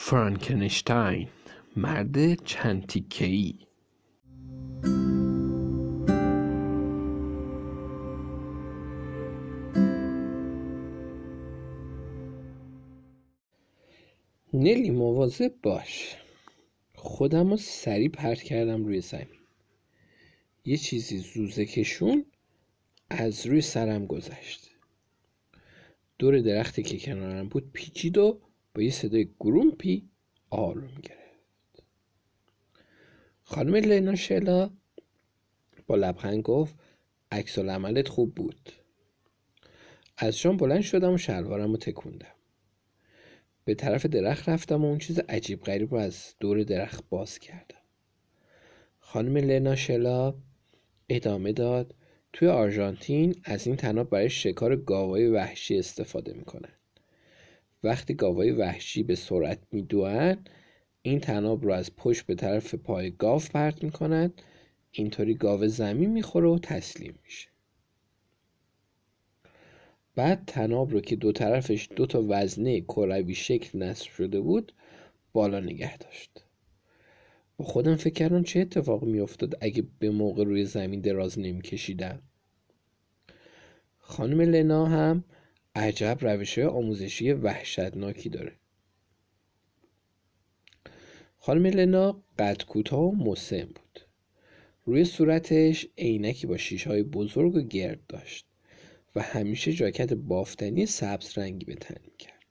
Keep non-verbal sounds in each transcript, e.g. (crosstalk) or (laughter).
فرانکنشتاین مرد چند تیکهای نلی مواظب باش. خودم رو سریع پرت کردم روی زمین یه چیزی زوزه کشون از روی سرم گذشت. دور درختی که کنارم بود پیچید و با یه صدای گرومپی آروم گرفت. خانم لینا شلا با لبخند گفت عکس عملت خوب بود. از شام بلند شدم و شلوارم رو تکوندم. به طرف درخت رفتم و اون چیز عجیب غریب رو از دور درخت باز کردم. خانم لینا شلا ادامه داد توی آرژانتین از این تناب برای شکار گاوای وحشی استفاده می‌کنن. وقتی گاوای وحشی به سرعت میدوئن این تناب رو از پشت به طرف پای گاو پرت می‌کنن اینطوری گاو زمین می‌خوره و تسلیم میشه. بعد تناب رو که دو طرفش دو تا وزنه کروی شکل نصب شده بود بالا نگه داشت. با خودم فکر کردم چه اتفاقی میافتاد اگه به موقع روی زمین دراز نمیکشیدم. خانم لنا هم عجب روش آموزشی وحشتناکی داره. خانم لنا قد کوتاه و مسن بود. روی صورتش عینکی با های بزرگ و گرد داشت و همیشه جاکت بافتنی سبز رنگی به تن می‌کرد.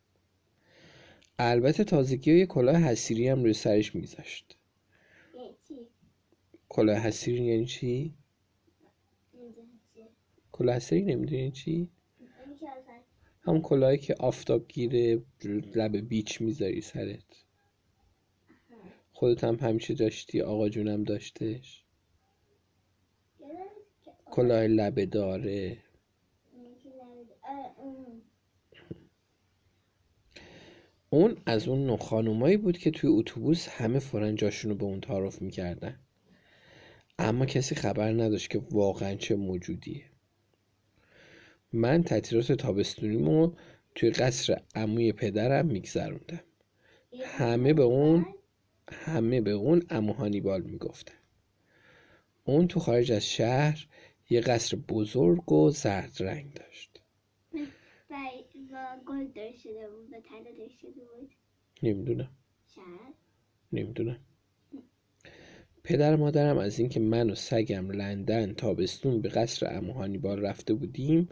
البته تازگی های کلاه حسیری هم روی سرش میذاشت. کلاه حسیری یعنی چی؟ کلاه حسیری نمی‌دونی چی؟ همون کلاهی که آفتاب گیره لب بیچ می‌ذاری سرت. خودت هم همیشه داشتی آقا جونم داشتش. کلاه لبه داره. اون از اون نوع خانومایی بود که توی اتوبوس همه فرنجاشونو به اون تعارف می‌کردن. اما کسی خبر نداشت که واقعا چه موجودیه. من تعطیلات تابستونیمو توی قصر عموی پدرم میگذروندم. همه به اون همه به اون امو هانیبال می‌گفتن. اون تو خارج از شهر یه قصر بزرگ و زرد رنگ داشت. گل بود بود. نمی‌دونم. نمی‌دونم. پدر مادرم از اینکه من و سگم لندن تابستون به قصر امو هانیبال رفته بودیم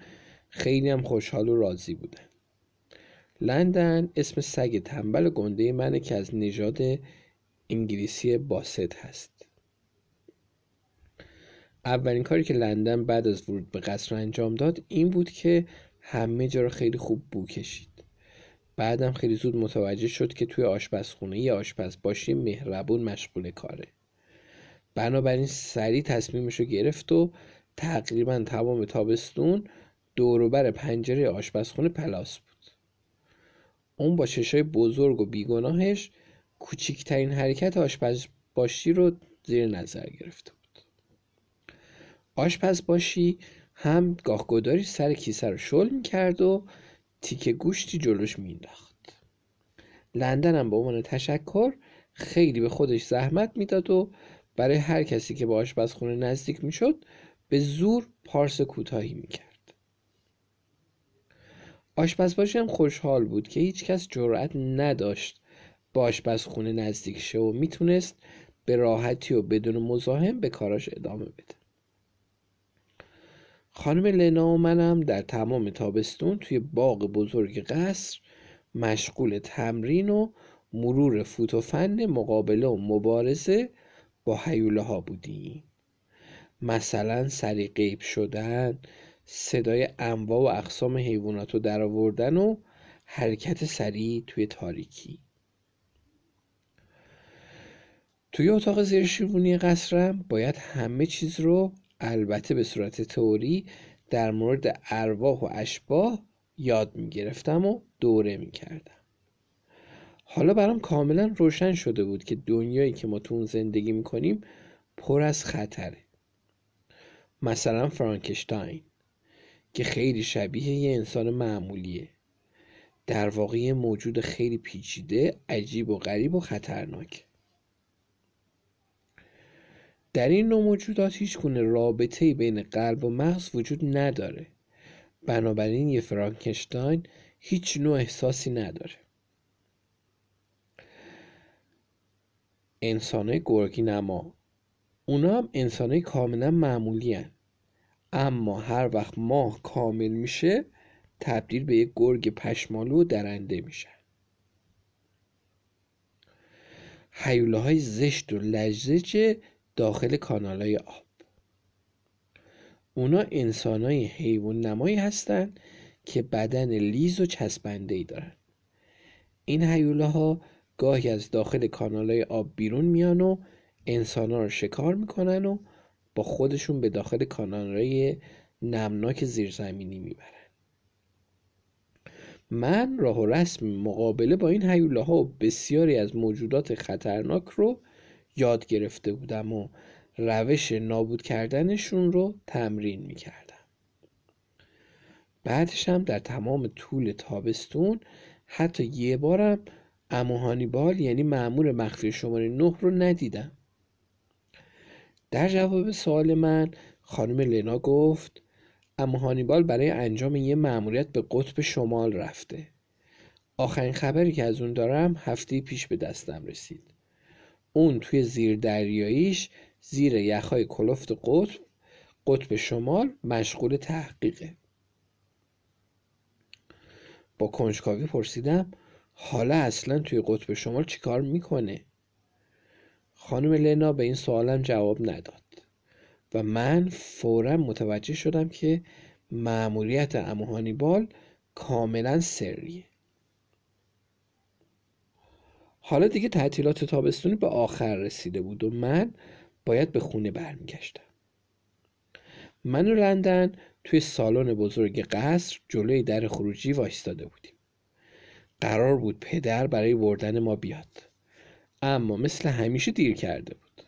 خیلی هم خوشحال و راضی بودن لندن اسم سگ تنبل گنده منه که از نژاد انگلیسی باست هست. اولین کاری که لندن بعد از ورود به قصر انجام داد این بود که همه جا رو خیلی خوب بو کشید. بعدم خیلی زود متوجه شد که توی آشپزخونه یه آشپز باشی مهربون مشغول کاره. بنابراین سریع تصمیمش رو گرفت و تقریبا تمام تابستون دوروبر پنجره آشپزخونه پلاس بود. اون با چشای بزرگ و بیگناهش کوچکترین حرکت آشپز باشی رو زیر نظر گرفته بود. آشپز باشی هم گاهگداری سر کیسه رو شل می‌کرد و تیکه گوشتی جلوش مینداخت لندن هم به عنوان تشکر خیلی به خودش زحمت می‌داد و برای هر کسی که به آشپزخونه نزدیک می‌شد به زور پارس کوتاهی می‌کرد. آشپزباشی هم خوشحال بود که هیچ کس جرأت نداشت به آشپزخونه نزدیک شه و می‌تونست به راحتی و بدون مزاحم به کاراش ادامه بده. خانم لنا و منم در تمام تابستون توی باغ بزرگ قصر مشغول تمرین و مرور فوت و فن مقابله و مبارزه با حیوله ها بودیم. مثلا سری غیب شدن صدای انواع و اقسام حیوانات رو در آوردن و حرکت سریع توی تاریکی. توی اتاق زیر شیروانی قصرم باید همه چیز رو البته به صورت تئوری در مورد ارواح و اشباه یاد می‌گرفتم و دوره می‌کردم. حالا برام کاملا روشن شده بود که دنیایی که ما تو اون زندگی می‌کنیم پر از خطره. مثلا فرانکشتاین. که خیلی شبیه یه انسان معمولیه. در واقع یه موجود خیلی پیچیده عجیب و غریب و خطرناک. در این نوع موجودات هیچ گونه رابطه بین قلب و مغز وجود نداره. بنابراین یه فرانکشتاین هیچ نوع احساسی نداره. انسانه گرگی نما اونا هم انسانه کاملا معمولی هن. اما هر وقت ماه کامل میشه تبدیل به یک گرگ پشمالو و درنده میشن. حیوله های زشت و لجزج داخل کانال های آب. اونا انسان های حیوان نمایی هستن که بدن لیز و چسبنده ای دارن. این حیوله ها گاهی از داخل کانال های آب بیرون میان و انسان ها رو شکار می‌کنن و با خودشون به داخل کانال های نمناک زیرزمینی می‌برن. من راه و رسم مقابله با این حیوله ها و بسیاری از موجودات خطرناک رو یاد گرفته بودم و روش نابود کردنشون رو تمرین می‌کردم. بعدش هم در تمام طول تابستون حتی یه بارم امو بال یعنی معمور مخفی شماره نه رو ندیدم. در جواب سوال من خانم لنا گفت اما هانیبال برای انجام یه مأموریت به قطب شمال رفته. آخرین خبری که از اون دارم هفته پیش به دستم رسید. اون توی زیر دریاییش زیر یخهای کلفت قطب قطب شمال مشغول تحقیقه. با کنجکاوی پرسیدم حالا اصلا توی قطب شمال چیکار می‌کنه؟ خانم لنا به این سوالم جواب نداد و من فورا متوجه شدم که مأموریت امو بال کاملا سریه. حالا دیگه تعطیلات تابستونی به آخر رسیده بود و من باید به خونه برمیگشتم. من و لندن توی سالن بزرگ قصر جلوی در خروجی وایستاده بودیم. قرار بود پدر برای بردن ما بیاد. اما مثل همیشه دیر کرده بود.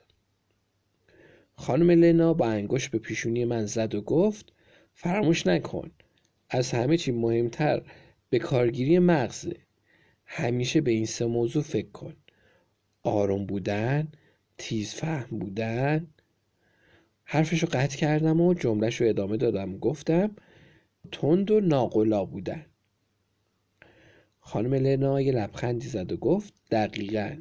خانم لنا با انگشت به پیشونی من زد و گفت فراموش نکن از همه چی مهمتر به کارگیری مغزه. همیشه به این سه موضوع فکر کن. آروم بودن تیز فهم بودن. حرفش رو قطع کردم و جملهش رو ادامه دادم. گفتم تند و ناقلا بودن. خانم لنا یه لبخندی زد و گفت دقیقا.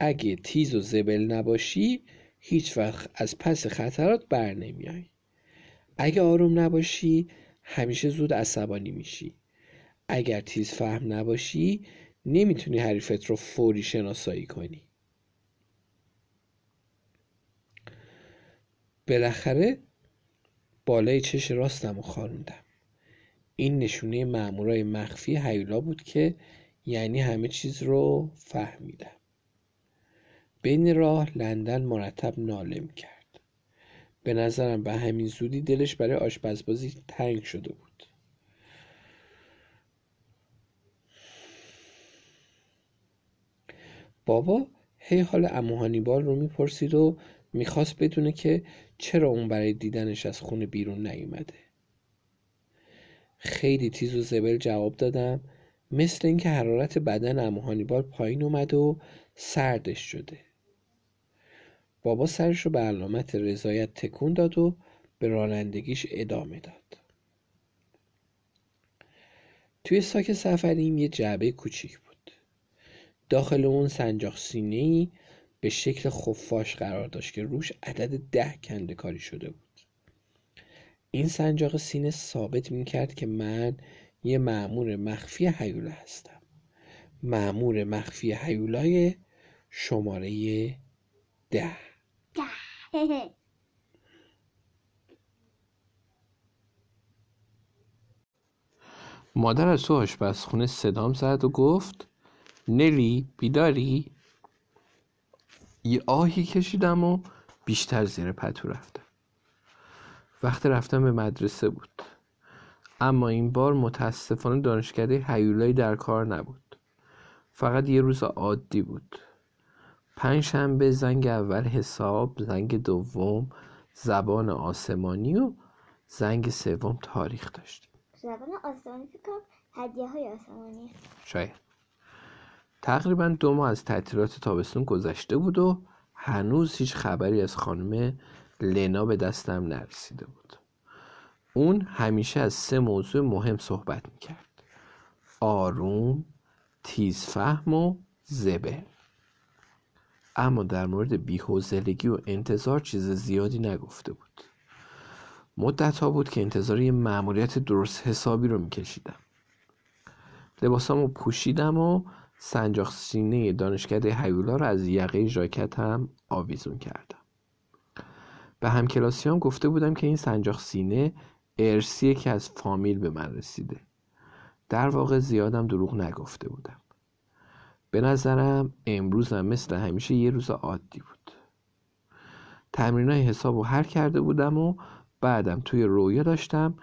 اگه تیز و زبل نباشی هیچ وقت از پس خطرات بر نمیای. اگه آروم نباشی همیشه زود عصبانی میشی. اگر تیز فهم نباشی نمی‌تونی حریفت رو فوری شناسایی کنی. بالاخره بالای چش راستم و خاروندم. این نشونه مامورای مخفی هیولا بود که یعنی همه چیز رو فهمیدم. بین راه لندن مرتب ناله کرد. به نظرم به همین زودی دلش برای آشپزبازی تنگ شده بود. بابا هی حال امو رو می‌پرسید و می‌خواست بدونه که چرا اون برای دیدنش از خونه بیرون نیومده. خیلی تیز و زبل جواب دادم مثل اینکه حرارت بدن امو پایین اومده و سردش شده. بابا سرش رو به علامت رضایت تکون داد و به رانندگیش ادامه داد. توی ساک سفریم یه جعبه کوچیک بود. داخل اون سنجاق سینه به شکل خفاش قرار داشت که روش عدد ده کنده کاری شده بود. این سنجاق سینه ثابت می‌کرد که من یه معمور مخفی حیوله هستم. معمور مخفی حیولای شماره ده. مادر از تو آشپزخونه صدام زد و گفت نلی بیداری؟ یه آهی کشیدم و بیشتر زیر پتو رفتم. وقت رفتم به مدرسه بود. اما این بار متاسفانه دانشکده هیولایی در کار نبود. فقط یه روز عادی بود. پنجشنبه زنگ اول حساب زنگ دوم زبان آسمانی و زنگ سوم تاریخ داشتیم. زبان آسمانی فکر هدیه های آسمانی. شاید. تقریبا دو ماه از تعطیلات تابستون گذشته بود و هنوز هیچ خبری از خانم لنا به دستم نرسیده بود. اون همیشه از سه موضوع مهم صحبت می‌کرد. آروم تیزفهم و زبه اما در مورد بیحوزلگی و انتظار چیز زیادی نگفته بود. مدت ها بود که انتظار یه معمولیت درست حسابی رو میکشیدم. لباسامو پوشیدم و سنجاق سینه دانشکده هیولا رو از یقه ژاکتم آویزون کردم. به همکلاسیام گفته بودم که این سنجاق سینه ارسیه که از فامیل به من رسیده. در واقع زیادم دروغ نگفته بودم. به نظرم امروزم مثل همیشه یه روز عادی بود. تمرین های حساب رو هر کرده بودم و بعدم توی رویا داشتم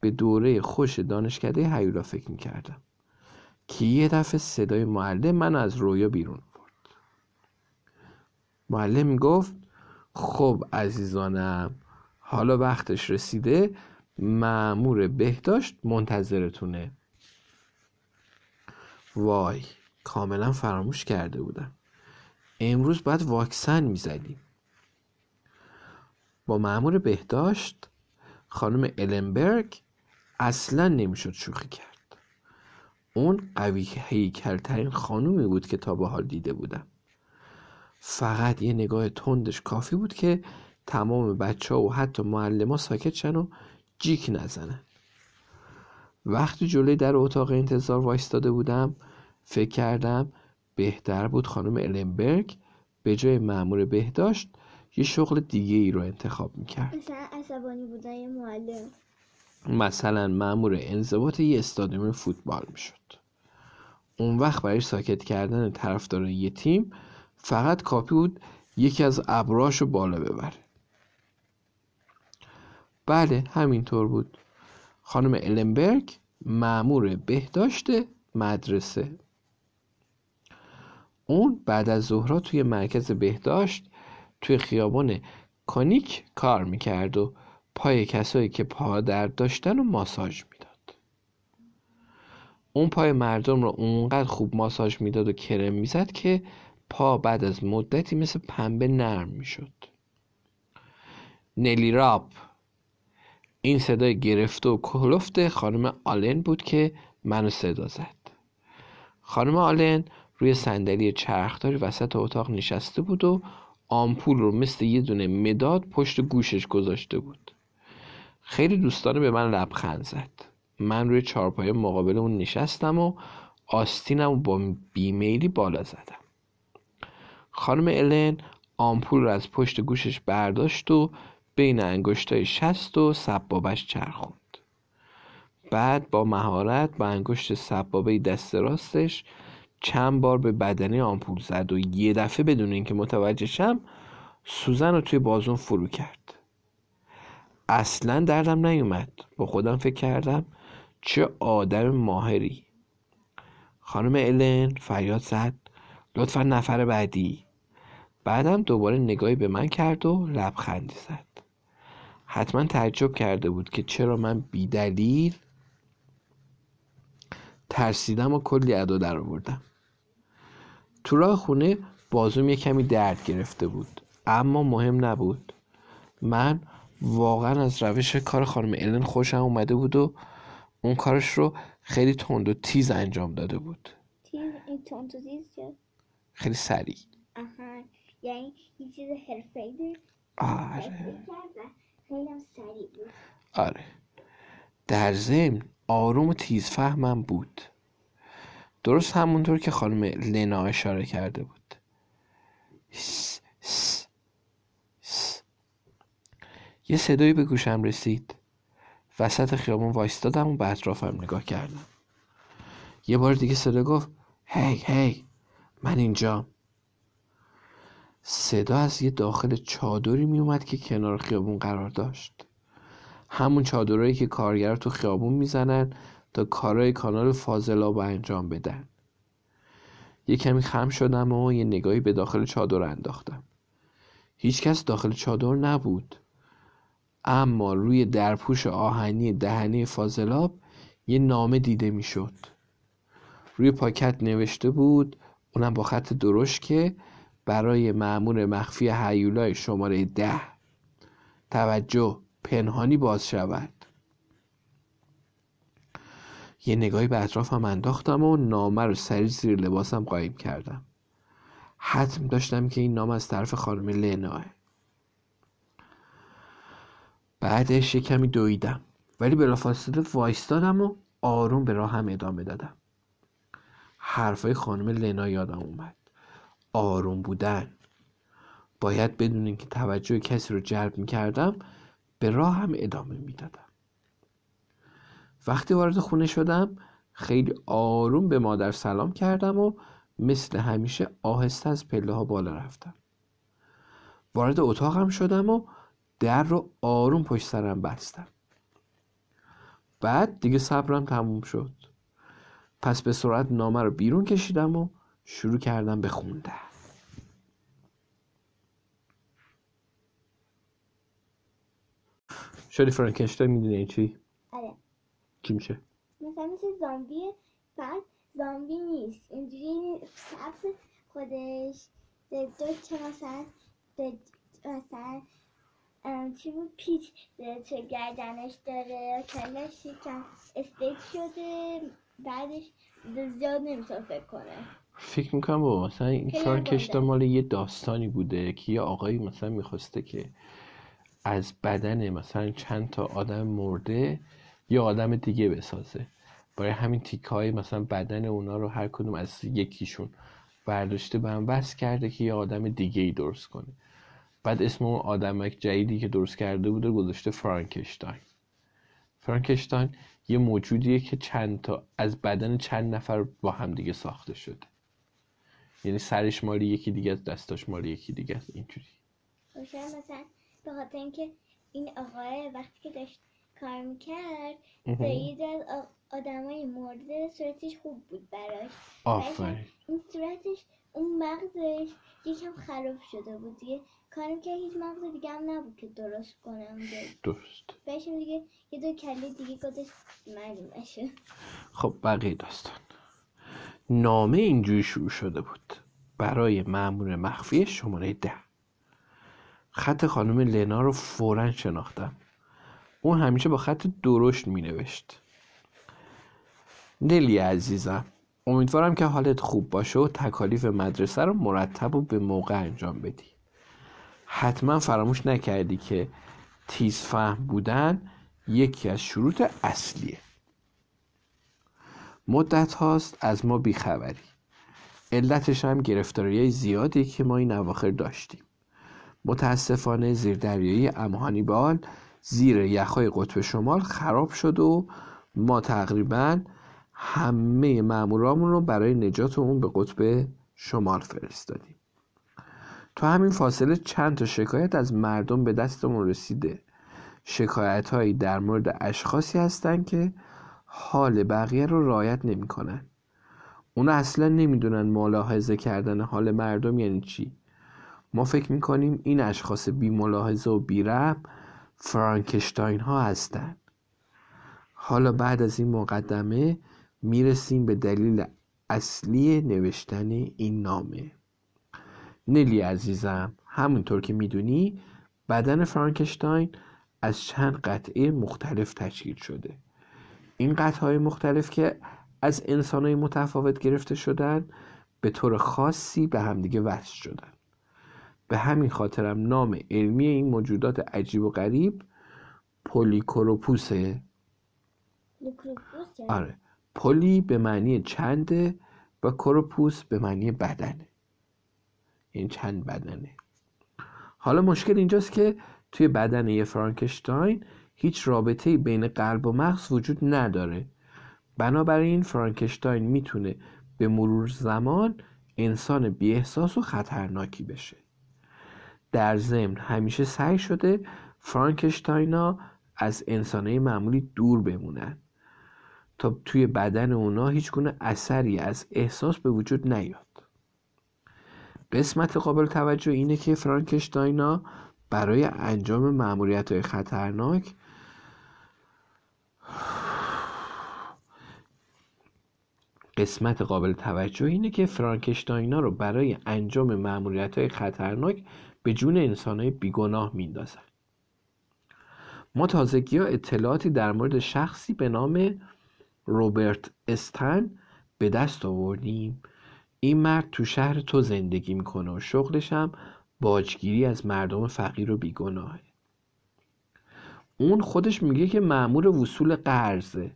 به دوره خوش دانشکده هیولا فکر می‌کردم. که یه دفعه صدای معلم من از رویا بیرون برد معلم می‌گفت خب عزیزانم حالا وقتش رسیده معمور بهداشت منتظرتونه. وای کاملا فراموش کرده بودم. امروز باید واکسن می‌زدیم. با معمور بهداشت خانم النبرگ اصلا نمی‌شد شوخی کرد. اون قوی هیکلترین خانومی بود که تا به حال دیده بودم. فقط یه نگاه تندش کافی بود که تمام بچه ها و حتی معلم ها ساکت شن و جیک نزنن. وقتی جلوی در اتاق انتظار وایستاده بودم فکر کردم بهتر بود خانم النبرگ به جای معمور بهداشت یه شغل دیگه ای رو انتخاب می‌کرد. مثلا عصبانی بودن یه معلم. مثلا معمور انضباط یه استادیوم فوتبال می‌شد. اون وقت برای ساکت کردن طرفدار یه تیم فقط کافی بود یکی از ابراش رو بالا ببره. بله همینطور بود. خانم النبرگ معمور بهداشت مدرسه. اون بعد از ظهرها توی مرکز بهداشت توی خیابان کانیک کار می‌کرد و پای کسایی که پا درد داشتن و ماساژ می‌داد. اون پای مردم رو اونقدر خوب ماساژ می‌داد و کرم می‌زد که پا بعد از مدتی مثل پنبه نرم می‌شد. نلی راب. این صدای گرفته و کلفت خانم آلن بود که منو صدا زد. خانم آلن روی صندلی چرخداری وسط اتاق نشسته بود و آمپول رو مثل یه دونه مداد پشت گوشش گذاشته بود. خیلی دوستانه به من لبخند زد. من روی چارپایه مقابل اون نشستم و آستینم با بیمیلی بالا زدم. خانم الن آمپول رو از پشت گوشش برداشت و بین انگشتای شست و سبابش چرخوند. بعد با مهارت با انگشت سبابه دست راستش چند بار به بدنه آمپول زد و یه دفعه بدون اینکه متوجه شم سوزن رو توی بازون فرو کرد. اصلا دردم نیومد. با خودم فکر کردم چه آدم ماهری. خانم الن فریاد زد. لطفا نفر بعدی. بعدم دوباره نگاهی به من کرد و لبخندی زد. حتما تعجب کرده بود که چرا من بیدلیل ترسیدم و کلی ادا در آوردم تو راه خونه بازوم یه کمی درد گرفته بود. اما مهم نبود. من واقعا از روش کار خانم الن خوشم اومده بود و اون کارش رو خیلی تند و تیز انجام داده بود. تیز؟ این تون تو تیز؟ خیلی سریع. آها. یعنی یه چیز حرفه‌ای آره. و خیلی سریع بود. آره. در ضمن آروم و تیز فهمم بود. درست همونطور که خانم لنا اشاره کرده بود. س- س- س. یه صدایی به گوشم رسید. وسط خیابون وایستادم و به اطرافم نگاه کردم. یه بار دیگه صدا گفت هی هی من اینجام صدا از یه داخل چادری می اومد که کنار خیابون قرار داشت. همون چادرایی که کارگر تو خیابون می‌زنن تا کارهای کانال فاضلاب انجام بدن. یه کمی خم شدم و یه نگاهی به داخل چادر انداختم. هیچکس داخل چادر نبود. اما روی درپوش آهنی دهنه فاضلاب یه نامه دیده می‌شد. روی پاکت نوشته بود اونم با خط درشت که برای معمور مخفی هیولای شماره ده. توجه پنهانی باز شود. یه نگاهی به اطرافم انداختم و نامه رو سریع زیر لباسم قایم کردم. حتم داشتم که این نام از طرف خانم لناه. بعدش یه کمی دویدم ولی بلافاصله وایستادم و آروم به راهم ادامه دادم. حرفای خانم لنا یادم اومد. آروم بودن. باید بدونین که توجه کسی رو جلب می‌کردم به راه هم ادامه می‌دادم. وقتی وارد خونه شدم خیلی آروم به مادر سلام کردم و مثل همیشه آهسته از پله ها بالا رفتم. وارد اتاقم شدم و در رو آروم پشت سرم بستم. بعد دیگه صبرم تموم شد. پس به سرعت نامه رو بیرون کشیدم و شروع کردم به خوندن. شدی فرانکنشتاین می‌دونی چی؟ چی میشه؟ مثلا مثل زامبی بعد زامبی نیست. اینجوری سبز خودش به دو که مثلا به مثلا چی بود؟ پیچ به چه گردنش داره؟ کلش یکم استیک شده. بعدش زیاد نمی‌تونه فکر کنه. فکر می‌کنم بابا مثلا این فرانکنشتاین گنده. مال یه داستانی بوده که یه آقایی مثلا می‌خواسته که از بدن مثلا چند تا آدم مرده یه آدم دیگه بسازه. برای همین تیکه های مثلا بدن اونا رو هر کدوم از یکیشون برداشته به هم وصل کرده که یه آدم دیگه ای درست کنه. بعد اسم اون آدمک جدیدی که درست کرده بوده گذاشته فرانکشتاین. فرانکشتاین یه موجودیه که چند تا از بدن چند نفر با هم دیگه ساخته شده. یعنی سرش مالی یکی دیگه است دستاش مالی یکی دیگه است. اینجوری. مثلا به خاطر اینکه این آقای وقتی که داشت کار می‌کرد یه از آدمای مرده صورتش خوب بود براش. آفرین. این صورتش اون مغزش یکم خراب شده بود دیگه. کارم که هیچ مغز دیگه هم نبود که درست کنم درست. بهشون دیگه یه دو کله دیگه گذاشت بشه خب بقیه داستان. نامه اینجوری شروع شده بود. برای مأمور مخفی شماره ده. خط خانم لنا رو فورا شناختم. اون همیشه با خط درشت می نوشت نلی عزیزم امیدوارم که حالت خوب باشه و تکالیف مدرسه رو مرتب و به موقع انجام بدی. حتما فراموش نکردی که تیز فهم بودن یکی از شروط اصلیه. مدت هاست از ما بیخبری. علتش هم گرفتاری زیادی که ما این اواخر داشتیم. متاسفانه زیردریایی امهانیبال زیر یخهای قطب شمال خراب شد و ما تقریبا همه مامورامون رو برای نجات اون به قطب شمال فرستادیم. تو همین فاصله چند تا شکایت از مردم به دستمون رسیده. شکایت هایی در مورد اشخاصی هستند که حال بقیه رو رعایت نمی‌کنن. اونا اصلا نمی‌دونن ملاحظه کردن حال مردم یعنی چی. ما فکر می‌کنیم این اشخاص بی ملاحظه و بی رحم فرانکشتاین ها هستند حالا بعد از این مقدمه می‌رسیم به دلیل اصلی نوشتن این نامه. نلی عزیزم همونطور که می‌دونی بدن فرانکشتاین از چند قطعه مختلف تشکیل شده. این قطعه مختلف که از انسانهای متفاوت گرفته شدن به طور خاصی به همدیگه وصل شدن. به همین خاطرم نام علمی این موجودات عجیب و غریب پولیکروپوسه یعنی آره. پلی به معنی چنده و کروپوس به معنی بدنه این چند بدنه. حالا مشکل اینجاست که توی بدن یه فرانکشتاین هیچ رابطه بین قلب و مغز وجود نداره. بنابراین فرانکشتاین می‌تونه به مرور زمان انسان بی احساس و خطرناکی بشه. در ضمن همیشه سعی شده فرانکشتاینا از انسانهای معمولی دور بمونن. تا توی بدن اونا هیچ گونه اثری از احساس به وجود نیاد. قسمت قابل توجه اینه که فرانکشتاینا برای انجام مأموریت های خطرناک قسمت قابل توجه اینه که فرانکشتاینا رو برای انجام معمولیت های خطرناک به جون انسان های بیگناه میندازن ما تازگی ها اطلاعاتی در مورد شخصی به نام روبرت استن به دست آوردیم. این مرد تو شهر تو زندگی می‌کنه و شغلش هم باجگیری از مردم فقیر و بیگناهه. اون خودش میگه که معمور وصول قرضه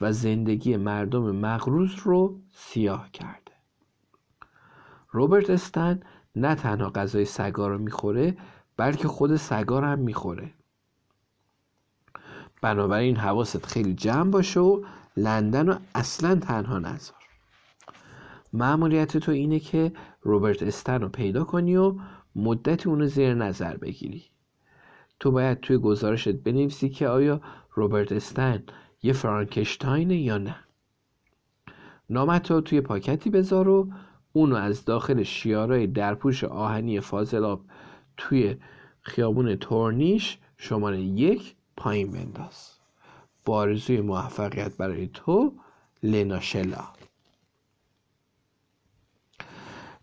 و زندگی مردم مغروز رو سیاه کرده. روبرت استن نه تنها غذای سگا رو می‌خوره بلکه خود سگا رو هم می‌خوره. بنابراین حواست خیلی جمع باشه و لندن رو اصلا تنها نذار. معمولیت تو اینه که روبرت استن رو پیدا کنی و مدتی اونو زیر نظر بگیری. تو باید توی گزارشت بنویسی که آیا روبرت استن یه فرانکشتاینه یا نه. نامت رو توی پاکتی بذار و اونو از داخل شیارای درپوش آهنی فاضلاب توی خیابون تورنیش شماره یک پایین بنداز. با موفقیت برای تو لناشلا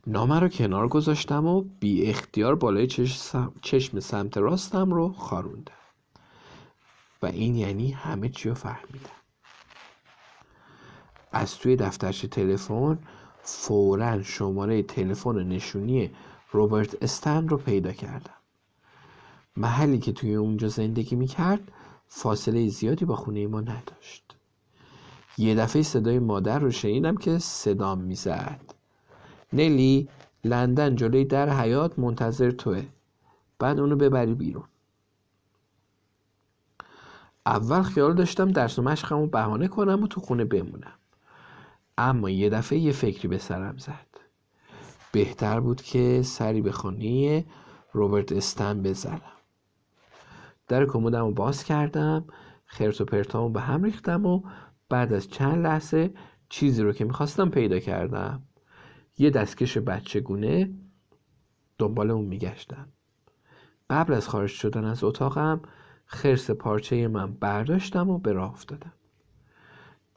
نامه رو کنار گذاشتم و بی اختیار بالای چشم سمت راستم رو خاروندم. و این یعنی همه چی رو فهمیدم. از توی دفترچ تلفن فورا شماره تلفن نشونی روبرت استن رو پیدا کردم. محلی که توی اونجا زندگی می‌کرد فاصله زیادی با خونه ما نداشت. یه دفعه صدای مادر رو شنیدم که صدام می‌زد. نلی لندن جلوی در حیات منتظر توه. بعد اونو ببری بیرون. اول خیال داشتم درس و بهانه کنم و تو خونه بمونم. اما یه دفعه یه فکری به سرم زد. بهتر بود که سری به خانه روبرت استن بزنم. در کمودم رو باز کردم خرت و پرتامو به هم ریختم و بعد از چند لحظه چیزی رو که می‌خواستم پیدا کردم. یه دستکش بچگونه دنبال اون میگشتم. قبل از خارج شدن از اتاقم خرس پارچه من برداشتم و به راه افتادم.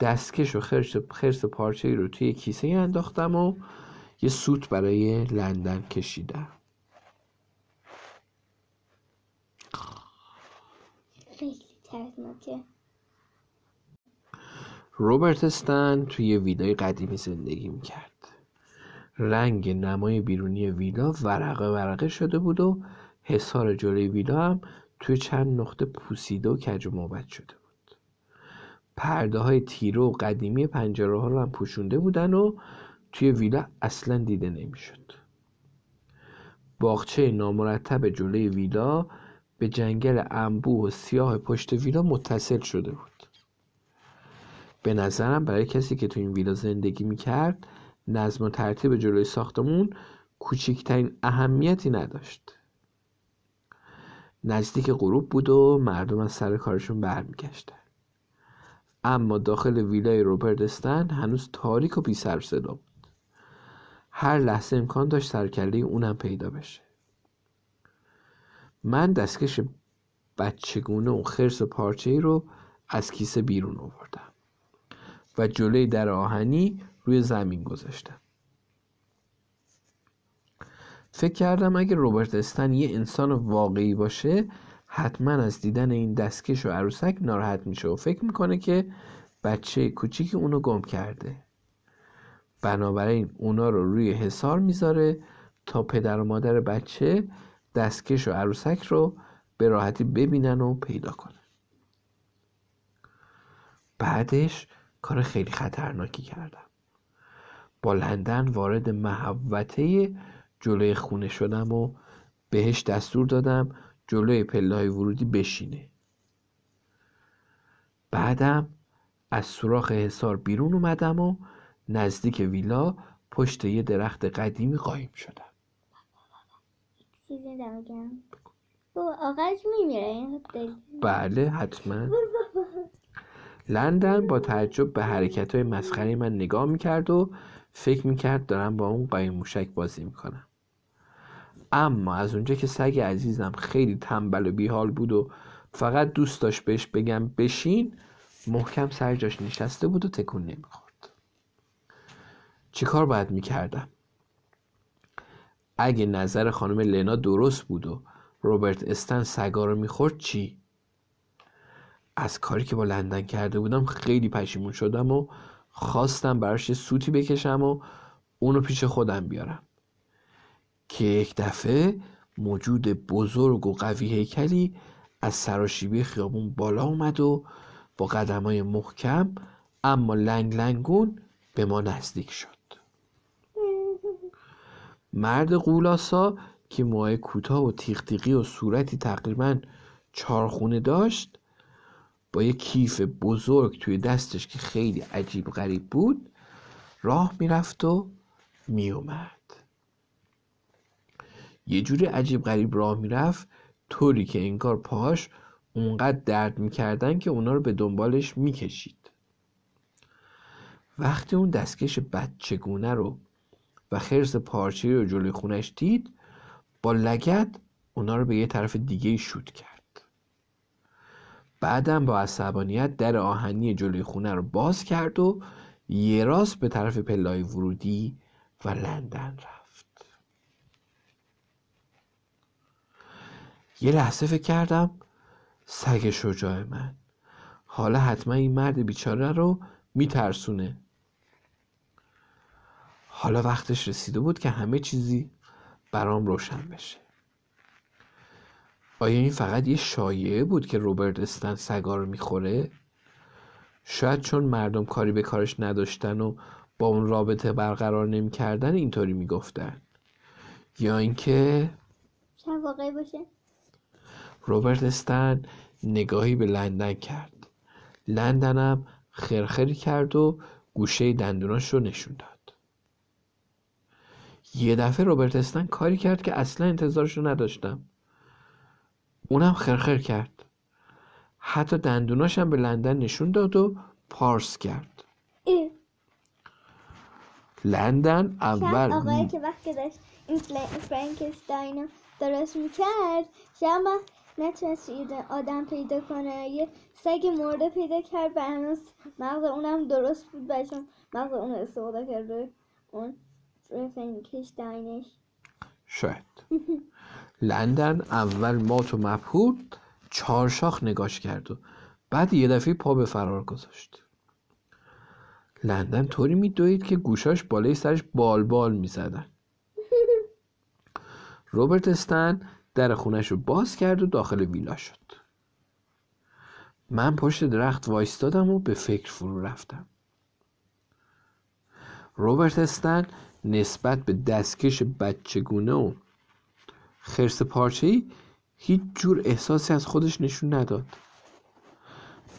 دستکش و خرس, خرس پارچه رو توی کیسه انداختم و یه سوت برای لندن کشیدم. روبرت استن توی ویلای قدیمی زندگی می‌کرد. رنگ نمای بیرونی ویلا ورقه ورقه شده بود و حصار جلوی ویلا هم توی چند نقطه پوسیده و کج و موبت شده پرده های تیره و قدیمی پنجره ها رو هم پوشونده بودن و توی ویلا اصلا دیده نمی‌شد. باغچه نامرتب جلوی ویلا به جنگل انبوه و سیاه پشت ویلا متصل شده بود. به نظرم برای کسی که تو این ویلا زندگی می‌کرد نظم و ترتیب جلوی ساختمون کوچکترین اهمیتی نداشت. نزدیک غروب بود و مردم از سر کارشون برمیگشتن. اما داخل ویلای روبردستن هنوز تاریک و بی سر صدا بود. هر لحظه امکان داشت سرکله اونم پیدا بشه. من دستکش بچگونه و خرس پارچه ای رو از کیسه بیرون آوردم و جلوی در آهنی روی زمین گذاشتم. فکر کردم اگه روبرت استن یه انسان واقعی باشه حتما از دیدن این دستکش و عروسک ناراحت میشه و فکر می‌کنه که بچه کوچیک اونو گم کرده. بنابراین اونا رو روی حسار می‌ذاره تا پدر و مادر بچه دستکش و عروسک رو به راحتی ببینن و پیدا کنن. بعدش کار خیلی خطرناکی کردم. با لندن وارد محوطه جلوی خونه شدم و بهش دستور دادم جلوی پله های ورودی بشینه. بعدم از سوراخ حصار بیرون اومدم و نزدیک ویلا پشت یه درخت قدیمی قایم شدم. بله حتما. لندن با تعجب به حرکت های مسخره من نگاه می‌کرد و فکر می‌کرد دارم با اون قایم موشک بازی می‌کنم. اما از اونجا که سگ عزیزم خیلی تنبل و بیحال بود و فقط دوست داشت بهش بگم بشین محکم سر جاش نشسته بود و تکون نمی‌خورد. چی کار باید می‌کردم؟ اگه نظر خانم لنا درست بود و روبرت استن سگا رو می‌خورد چی؟ از کاری که با لندن کرده بودم خیلی پشیمون شدم و خواستم براش سوتی بکشم و اونو پیش خودم بیارم. که یک دفعه موجود بزرگ و قوی هیکلی از سراشیبی خیابون بالا اومد و با قدمای محکم اما لنگ لنگون به ما نزدیک شد. مرد قولاسا که موهای کوتاه و تیغ و صورتی تقریبا چارخونه داشت با یه کیف بزرگ توی دستش که خیلی عجیب غریب بود راه می‌رفت و میومد یه جوری عجیب غریب راه می‌رفت طوری که انگار پاهاش اونقدر درد می‌کردن که اونا رو به دنبالش می‌کشید. وقتی اون دستکش بچگونه رو و خرس پارچه رو جلوی خونش دید با لگت اونا رو به یه طرف دیگه شوت کرد. بعدم با عصبانیت در آهنی جلوی خونه رو باز کرد و یه راست به طرف پلای ورودی و لندن رفت. یه لحظه فکر کردم سگ شجاع من. حالا حتما این مرد بیچاره رو میترسونه. حالا وقتش رسیده بود که همه چیزی برام روشن بشه. آیا این فقط یه شایعه بود که روبرت استن سگا رو می‌خوره؟ شاید چون مردم کاری به کارش نداشتن و با اون رابطه برقرار نمی‌کردن اینطوری می‌گفتن. یا اینکه شاید واقعی باشه. روبرت استن نگاهی به لندن کرد. لندنم خرخری کرد و گوشه دندوناش رو نشون داد. یه دفعه روبرت استن کاری کرد که اصلا انتظارش رو نداشتم. اونم خرخر کرد. حتی دندوناشم به لندن نشون داد و پارس کرد. ای. لندن اول آقایی که وقتی داشت این فرانکستاین رو درست می‌کرد شاید یه آدم پیدا کنه یه سگ مرده پیدا کرد و هنوز مغز اونم درست بود چون مغز اون استفاده کرد روی اون روی فرانکستاینش شاید. لندن اول مات و مبهوت چارشاخ نگاش کرد و بعد یه دفعه پا به فرار گذاشت. لندن طوری میدوید که گوشاش بالای سرش بال بال می‌زدن. (laughs) روبرت استن در خونش رو باز کرد و داخل ویلا شد. من پشت درخت وایستادم و به فکر فرو رفتم. روبرت استن نسبت به دستکش بچگونه و خرس پارچه‌ای هیچ جور احساسی از خودش نشون نداد.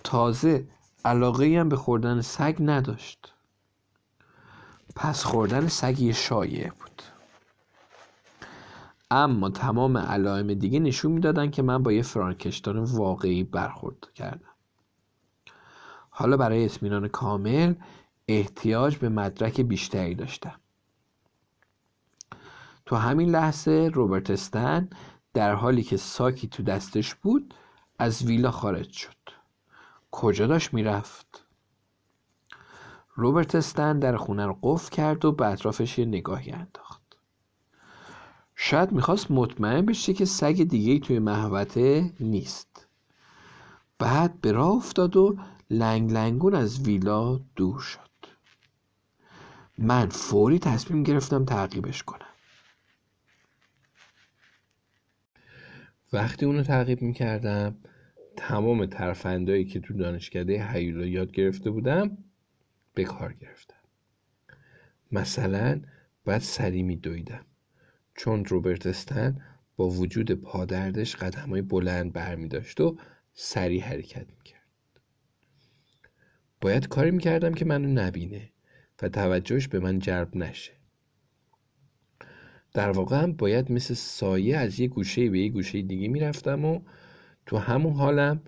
تازه علاقه هم به خوردن سگ نداشت. پس خوردن سگ یه شایعه بود. اما تمام علائم دیگه نشون می‌دادن که من با یه فرانکشتان واقعی برخورد کردم. حالا برای اطمینان کامل احتیاج به مدرک بیشتری داشتم. تو همین لحظه روبرت استن در حالی که ساکی تو دستش بود از ویلا خارج شد. کجا داشت می‌رفت؟ روبرت استن در خونه رو قفل کرد و به اطرافش یه نگاهی انداخت. شاید می‌خواست مطمئن بشه که سگ دیگه توی محوطه نیست. بعد به راه افتاد و لنگ لنگون از ویلا دور شد. من فوری تصمیم گرفتم تعقیبش کنم. وقتی اونو تعقیب می‌کردم تمام ترفندایی که تو دانشکده هیولا یاد گرفته بودم به کار گرفتم. مثلا بعد سری میدویدم چون روبرت استن با وجود پادردش قدمای بلند برمی داشت و سریع حرکت می‌کرد. باید کاری می‌کردم که منو نبینه و توجهش به من جلب نشه. در واقع هم باید مثل سایه از یه گوشه به یه گوشه دیگه می‌رفتم و تو همون حالم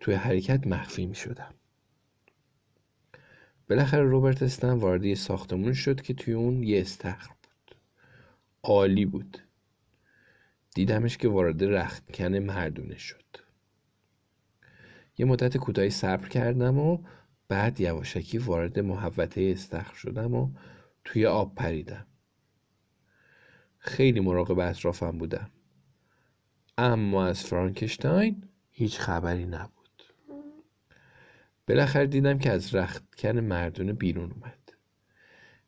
توی حرکت مخفی می‌شدم. بالاخره روبرت استن وارد یه ساختمون شد که توی اون یه استخر عالی بود. دیدمش که وارد رختکن مردونه شد. یه مدت کوتاهی صبر کردم و بعد یواشکی وارد محوطه استخر شدم و توی آب پریدم. خیلی مراقب اطرافم بودم. اما از فرانکشتاین هیچ خبری نبود. بالاخره دیدم که از رختکن مردونه بیرون اومد.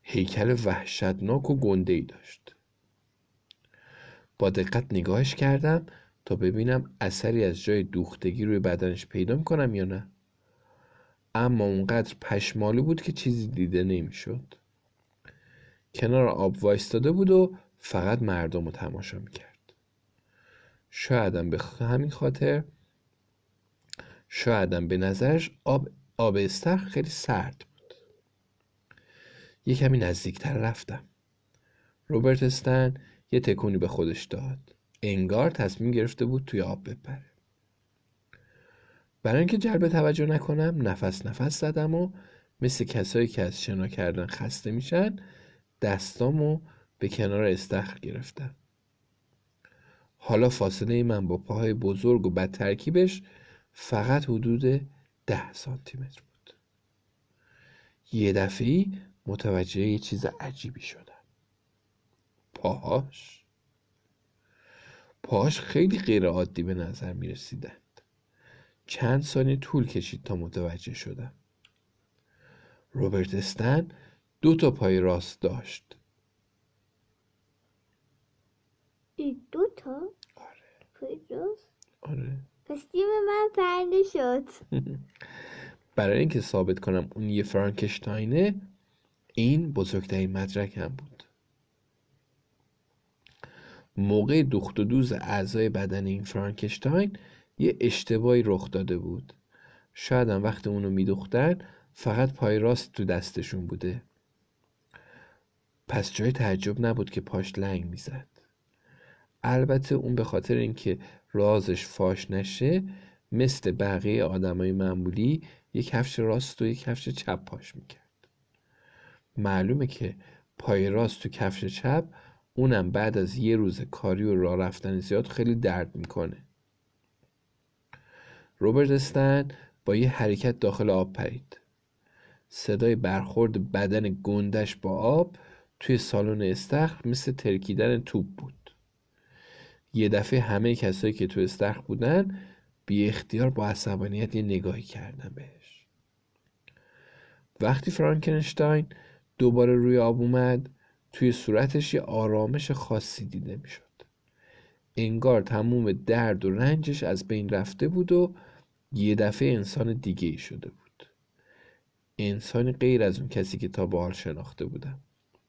هیکل وحشتناک و گنده ای داشت. با دقت نگاهش کردم تا ببینم اثری از جای دوختگی روی بدنش پیدا می‌کنم یا نه. اما اونقدر پشمالو بود که چیزی دیده نمی‌شد. کنار آب وایستاده بود و فقط مردم رو تماشا می‌کرد. شایدم به همین خاطر شایدم به نظرش آب آب استخر خیلی سرد بود. یه کمی نزدیکتر رفتم. روبرت استن یه تکونی به خودش داد. انگار تصمیم گرفته بود توی آب بپره. برای اینکه جلب توجه نکنم نفس نفس زدم و مثل کسایی که از شنا کردن خسته میشن دستامو به کنار استخر گرفتم. حالا فاصله من با پاهای بزرگ و بد ترکیبش فقط حدود ده سانتی متر بود. یه دفعه متوجه یه چیز عجیبی شدم. پاهاش. پاهاش خیلی غیر عادی به نظر می رسیدند چند ثانیه طول کشید تا متوجه شدم. روبرت استن دو تا پای راست داشت. دو تا؟ آره. پای راست؟ آره. پس تیم من پرنده شد. (laughs) برای اینکه ثابت کنم اون یه فرانکشتاینه این بزرگترین مدرکم بود. موقع دوخت و دوز اعضای بدن این فرانکشتاین یه اشتباهی رخ داده بود. شاید هم وقتی اونو میدوختن فقط پای راست تو دستشون بوده. پس جای تعجب نبود که پاش لنگ می‌زد. البته اون به خاطر اینکه رازش فاش نشه مثل بقیه آدمای معمولی یک کفش راست و یک کفش چپ پاش می‌کرد. معلومه که پای راست تو کفش چپ اونم بعد از یه روز کاری و راه رفتن زیاد خیلی درد می‌کنه. روبرت استن با یه حرکت داخل آب پرید. صدای برخورد بدن گندش با آب توی سالن استخر مثل ترکیدن توپ بود. یه دفعه همه کسایی که تو استخر بودن بی اختیار با عصبانیت یه نگاهی کردن بهش. وقتی فرانکنشتاین دوباره روی آب اومد توی صورتش یه آرامش خاصی دیده می‌شد. انگار تموم درد و رنجش از بین رفته بود و یه دفعه انسان دیگه ای شده بود. انسانی غیر از اون کسی که تا به حال شناخته بودم.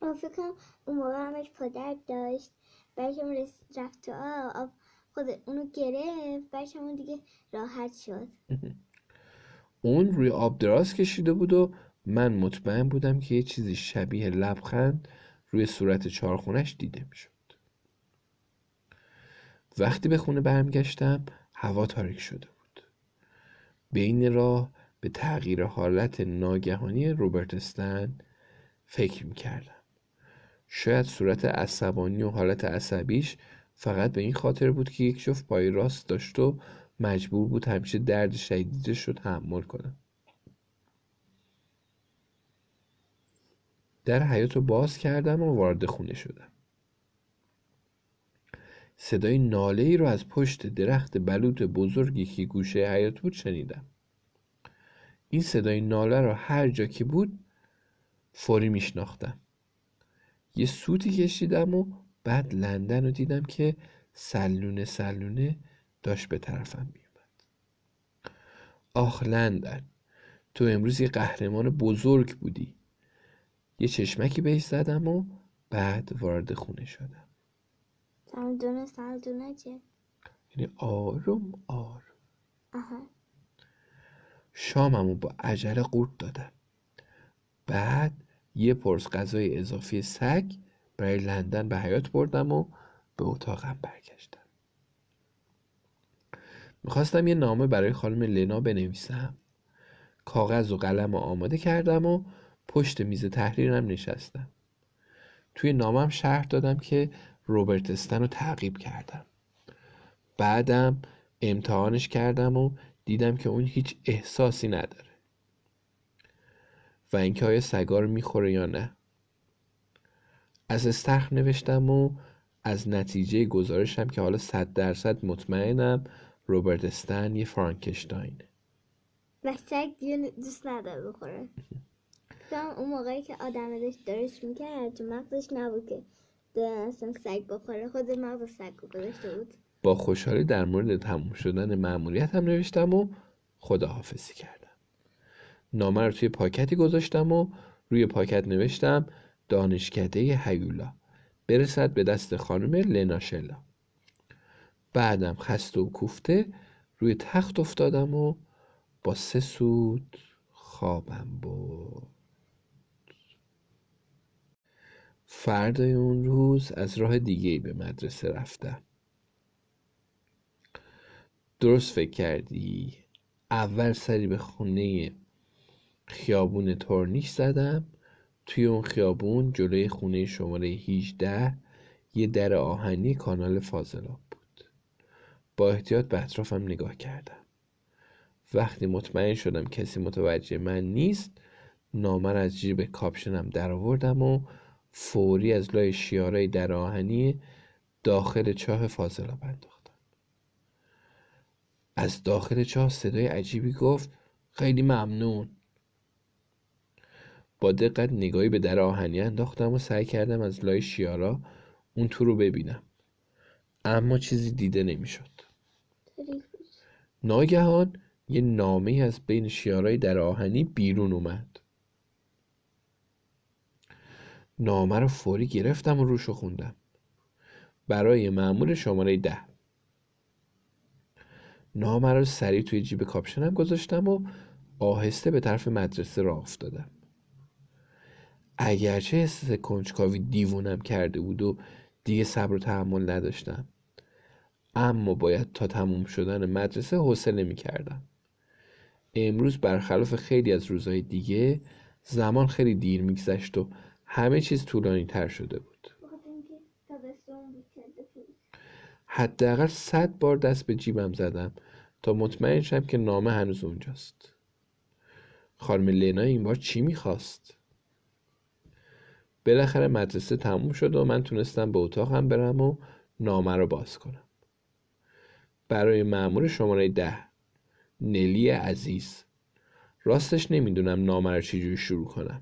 من فکر کنم اون موقع همش پدر داشت. رس- رفت تو آب خود اونو گرفت. بعدش همون دیگه راحت شد. (laughs) اون روی آب دراز کشیده بود و من مطمئن بودم که یه چیزی شبیه لبخند روی صورت چارخونش دیده می‌شد. وقتی به خونه برمیگشتم هوا تاریک شده بود. بین راه به تغییر حالت ناگهانی روبرت استن فکر می‌کردم. شاید صورت عصبانی و حالت عصبیش فقط به این خاطر بود که یک جفت پای راست داشت و مجبور بود همیشه درد شدیدش رو تحمل کنه در حیاط رو باز کردم و وارد خونه شدم. صدای ناله ای رو از پشت درخت بلوط بزرگی که گوشه حیاط بود شنیدم. این صدای ناله رو هر جا که بود فوری میشناختم. یه سوتی کشیدم و بعد لندن رو دیدم که سلونه سلونه داشت به طرفم میومد آخ لندن تو امروز یه قهرمان بزرگ بودی. یه چشمکی بهش زدم و بعد وارد خونه شدم. سلدونه سلدونه چه؟ یعنی آروم آروم آها. شاممو با عجله قورت دادم. بعد یه پرس غذای اضافی سگ برای لندن به حیات بردم و به اتاقم برگشتم. می‌خواستم یه نامه برای خانم لنا بنویسم. کاغذ و قلم رو آماده کردم و پشت میز تحریرم نشستم. توی نامم شرح دادم که روبرت استن رو تعقیب کردم. بعدم امتحانش کردم و دیدم که اون هیچ احساسی نداره. و اینکه آیا سگا رو می‌خوره یا نه. از استخر نوشتم و از نتیجه گزارشم که حالا صد درصد مطمئنم روبرت استن یه فرانکشتاینه. و سگ دیگه دوست نداره بخوره. (laughs) اون موقعی که آدم داشت درش می‌کرد تو مغزش نبود که اصلا سگ بخوره. خود مغز سگ گذاشته بود. با خوشحالی در مورد تموم شدن مأموریت هم نوشتم و خداحافظی کردم. نامه رو توی پاکتی گذاشتم و روی پاکت نوشتم دانشکده هیولا. برسد به دست خانم لناشلا بعدم خسته و کوفته روی تخت افتادم و با سه سود خوابم بود فردای اون روز از راه دیگه به مدرسه رفتم. درست فکر کردی؟ اول سری به خونه خیابون تورنیش زدم. توی اون خیابون جلوی خونه شماره 18 یه در آهنی کانال فاضلاب بود. با احتیاط به اطرافم نگاه کردم. وقتی مطمئن شدم کسی متوجه من نیست نامر از جیب کاپشنم در آوردم و فوری از لای شیارای در آهنی داخل چاه فاضلاب انداختم از داخل چاه صدای عجیبی گفت خیلی ممنون. با دقت نگاهی به در آهنی انداختم و سعی کردم از لای شیارا اون تو رو ببینم. اما چیزی دیده نمی‌شد. ناگهان یه نامه از بین شیارای در آهنی بیرون اومد. نامه رو فوری گرفتم و روشو خوندم. برای معمول شماره ده. نامه رو سریع توی جیب کاپشنم گذاشتم و آهسته به طرف مدرسه راه افتادم. اگرچه حس کنجکاوی دیوونم کرده بود و دیگه صبر و تحمل نداشتم اما باید تا تموم شدن مدرسه حوصله می کردم امروز برخلاف خیلی از روزهای دیگه زمان خیلی دیر میگذشت و همه چیز طولانی تر شده بود. حداقل صد بار دست به جیبم زدم تا مطمئن شم که نامه هنوز اونجاست. خانم لینا این بار چی می‌خواست؟ بالاخره مدرسه تموم شد و من تونستم به اتاقم برم و نامه رو باز کنم. برای معمور شماره ده نلی عزیز. راستش نمی‌دونم نامه رو چجوری شروع کنم.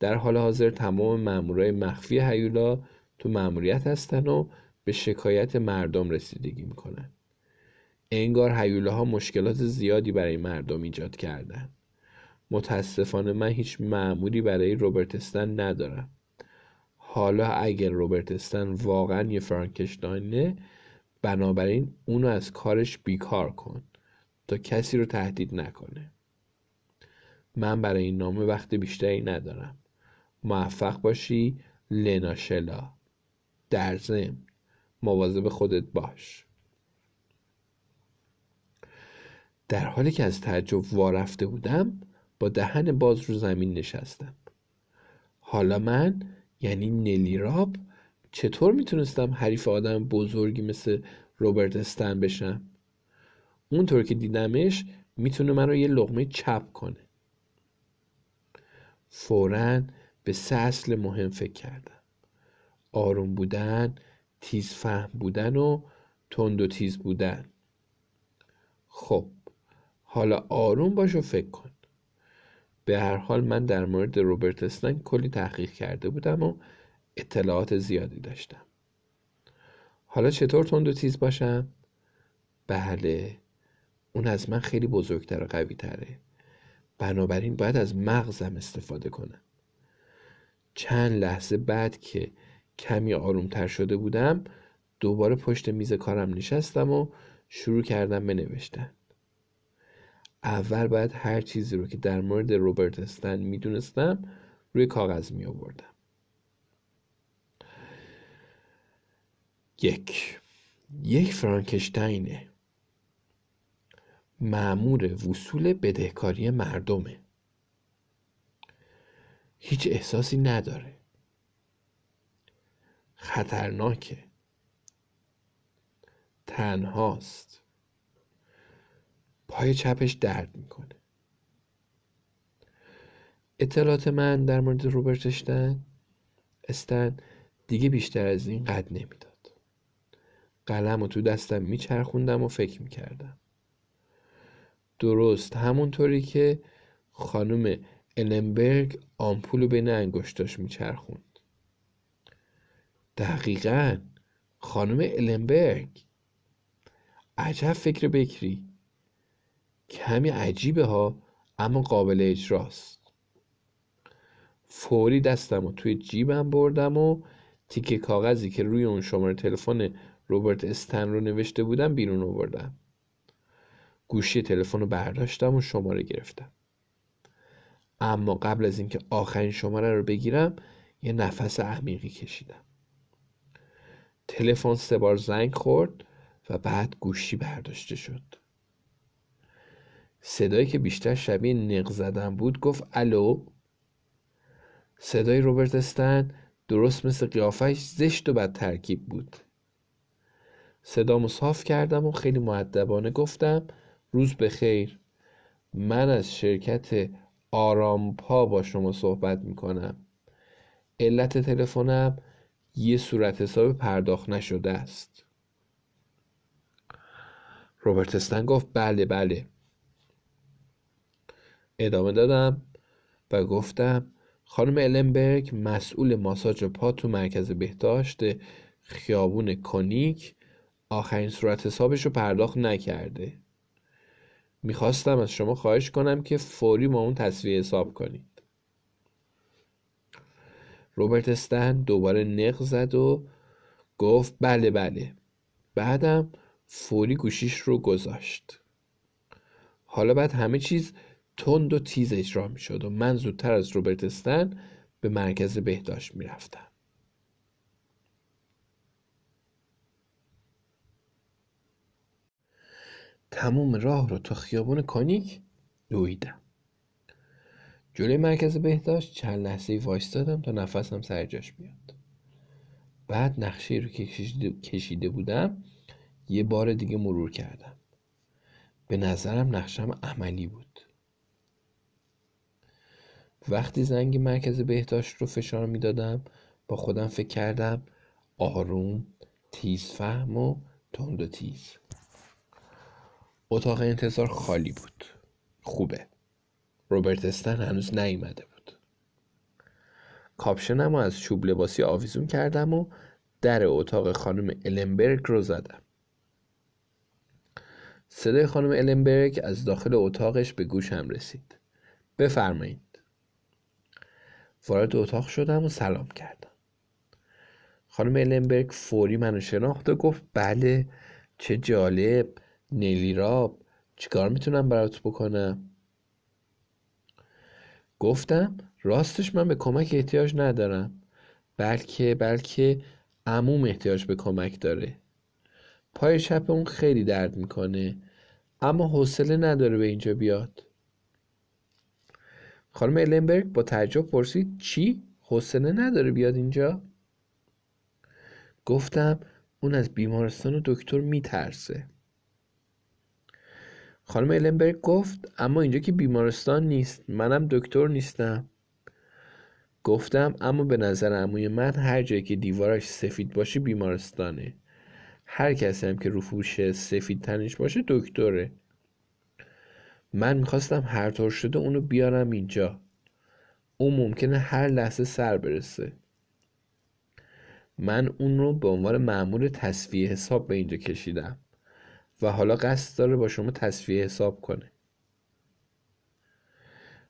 در حال حاضر تمام مامورای مخفی هیولا تو مأموریت هستن و به شکایت مردم رسیدگی می‌کنن. انگار ها مشکلات زیادی برای مردم ایجاد کردن. متاسفانه من هیچ معمولی برای روبرتستن ندارم. حالا اگر روبرتستن واقعا یه فرانکشتاینه بنابراین اونو از کارش بیکار کن تا کسی رو تهدید نکنه. من برای این نامه وقت بیشتری ندارم. موفق باشی؟ لناشلا در ضمن مواظب خودت باش. در حالی که از تعجب وارفته بودم با دهن باز رو زمین نشستم. حالا من یعنی نلی راب چطور می‌تونستم حریف آدم بزرگی مثل روبرت استن بشم؟ اونطور که دیدمش می‌تونه من رو یه لغمه چپ کنه. فورا به سه اصل مهم فکر کردم آروم بودن تیز فهم بودن و تند و تیز بودن. خب حالا آروم باش و فکر کن. به هر حال من در مورد روبرت استن کلی تحقیق کرده بودم و اطلاعات زیادی داشتم. حالا چطور تند و تیز باشم؟ بله اون از من خیلی بزرگتر و قوی تره بنابراین باید از مغزم استفاده کنم. چند لحظه بعد که کمی آرومتر شده بودم دوباره پشت میز کارم نشستم و شروع کردم به نوشتن. اول باید هر چیزی رو که در مورد روبرت استن می‌دونستم روی کاغذ می آوردم یک. یک فرانکشتاینه. معمور وصول بدهکاری مردمه. هیچ احساسی نداره. خطرناکه. تنهاست. پای چپش درد می‌کنه. اطلاعات من در مورد روبرت استن استن دیگه بیشتر از این قد نمی‌داد. قلم رو تو دستم میچرخوندم و فکر می‌کردم. درست همونطوری که خانم النبرگ آمپول رو بین انگشتاش میچرخوند. دقیقا. خانم النبرگ عجب فکر بکری. کمی عجیبه ها اما قابل اجراست. فوری دستم و توی جیبم بردم و تیکه کاغذی که روی اون شماره تلفن روبرت استن رو نوشته بودم بیرون آوردم. گوشی تلفن رو برداشتم و شماره گرفتم. اما قبل از اینکه آخرین شماره رو بگیرم یه نفس عمیقی کشیدم. تلفن سه بار زنگ خورد و بعد گوشی برداشته شد. صدایی که بیشتر شبیه نق زدن بود گفت الو؟ صدای روبرت استن درست مثل قیافش زشت و بد ترکیب بود. صدامو صاف کردم و خیلی معدبانه گفتم روز بخیر. من از شرکت آرامپا با شما صحبت می‌کنم. علت تلفنم یه صورت حساب پرداخت نشده است. روبرت استن گفت بله بله. ادامه دادم و گفتم خانم النبرگ مسئول ماساژ پا تو مرکز بهداشت خیابون کونیک آخرین صورت حسابش رو پرداخت نکرده. می‌خواستم از شما خواهش کنم که فوری با اون تصویه حساب کنید. روبرت استن دوباره نق زد و گفت بله بله. بعدم فوری گوشیش رو گذاشت. حالا بعد همه چیز تند و تیز اجرا می شد و من زودتر از روبرت استن به مرکز بهداشت می رفتم. تموم راه رو تا خیابون کانیک دویدم. جلوی مرکز بهداشت چند لحظه وایستادم تا نفسم سر جاش بیاد. بعد نقشه رو که کشیده بودم یه بار دیگه مرور کردم. به نظرم نقشم عملی بود. وقتی زنگ مرکز بهداشت رو فشار می‌دادم با خودم فکر کردم آروم تیز فهم و تند و تیز. اتاق انتظار خالی بود. خوبه. روبرت استن هنوز نیومده بود. کاپشنم از چوب لباسی آویزون کردم و در اتاق خانم النبرگ رو زدم. صدای خانم النبرگ از داخل اتاقش به گوشم رسید. بفرمایید. وارد اتاق شدم و سلام کردم. خانم النبرگ فوری منو شناخت و گفت بله چه جالب. نیلی راب چیکار می‌تونم برات بکنم؟ گفتم راستش من به کمک احتیاج ندارم. بلکه بلکه عموم احتیاج به کمک داره. پای چپ اون خیلی درد می‌کنه اما حوصله نداره به اینجا بیاد. خانم النبرگ با تعجب پرسید چی؟ حوصله نداره بیاد اینجا؟ گفتم اون از بیمارستان و دکتر میترسه. خانم النبرگ گفت اما اینجا که بیمارستان نیست. منم دکتر نیستم. گفتم اما به نظر عموی من هر جایی که دیوارش سفید باشه بیمارستانه. هر کسی هم که روفوش سفید تنش باشه دکتره. من می‌خواستم هر طور شده اونو بیارم اینجا. اون ممکنه هر لحظه سر برسه. من اون رو به عنوان معمول تصفیه حساب به اینجا کشیدم. و حالا قصد داره با شما تصفیه حساب کنه.